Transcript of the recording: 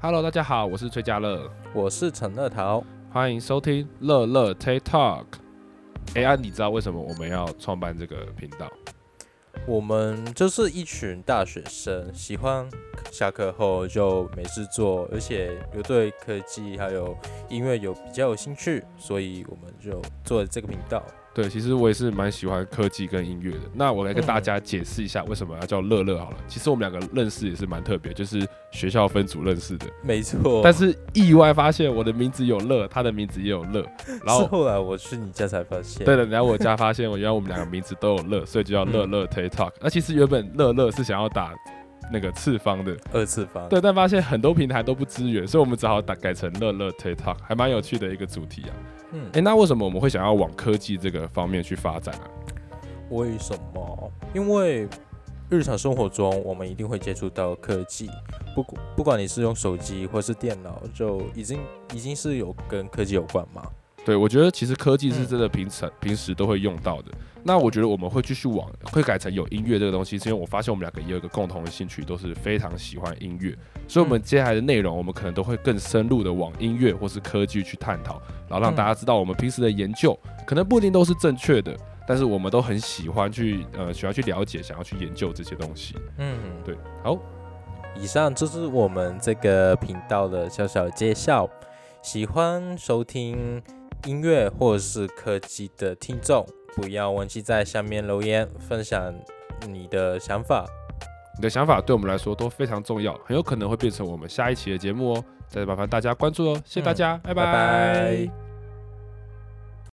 Hello，大家好，我是崔家乐，我是陈乐桃，欢迎收听乐乐 Take Talk。哎、欸、呀，啊、你知道为什么我们要创办这个频道？我们就是一群大学生，喜欢下课后就没事做，而且又对科技还有音乐有比较有兴趣，所以我们就做了这个频道。对，其实我也是蛮喜欢科技跟音乐的。那我来跟大家解释一下为什么要叫乐乐好了。嗯、其实我们两个认识也是蛮特别，就是学校分组认识的。没错。但是意外发现我的名字有乐，他的名字也有乐。然后后来我去你家才发现。对的，然后我家发现，我原来我们两个名字都有乐，所以就叫乐乐 Take Talk。那其实原本乐乐是想要打那个次方的二次方。对，但发现很多平台都不支援，所以我们只好打改成乐乐 Take Talk，还蛮有趣的一个主题啊。嗯，哎、欸，那为什么我们会想要往科技这个方面去发展啊？为什么？因为日常生活中我们一定会接触到科技，不不管你是用手机或是电脑，就已经已经是有跟科技有关嘛。对，我觉得其实科技是真的平常、嗯、平时都会用到的。那我觉得我们会继续往会改成有音乐这个东西，是因为我发现我们两个也有一个共同的兴趣，都是非常喜欢音乐。所以，我们接下来的内容，我们可能都会更深入的往音乐或是科技去探讨，然后让大家知道我们平时的研究可能不一定都是正确的，但是我们都很喜欢去呃喜欢去了解，想要去研究这些东西。嗯，对。好，以上就是我们这个频道的小小介绍。喜欢收听。音乐或者是科技的听众，不要忘记在下面留言分享你的想法。你的想法对我们来说都非常重要，很有可能会变成我们下一期的节目哦。再麻烦大家关注哦，谢谢大家，嗯、拜拜。拜拜。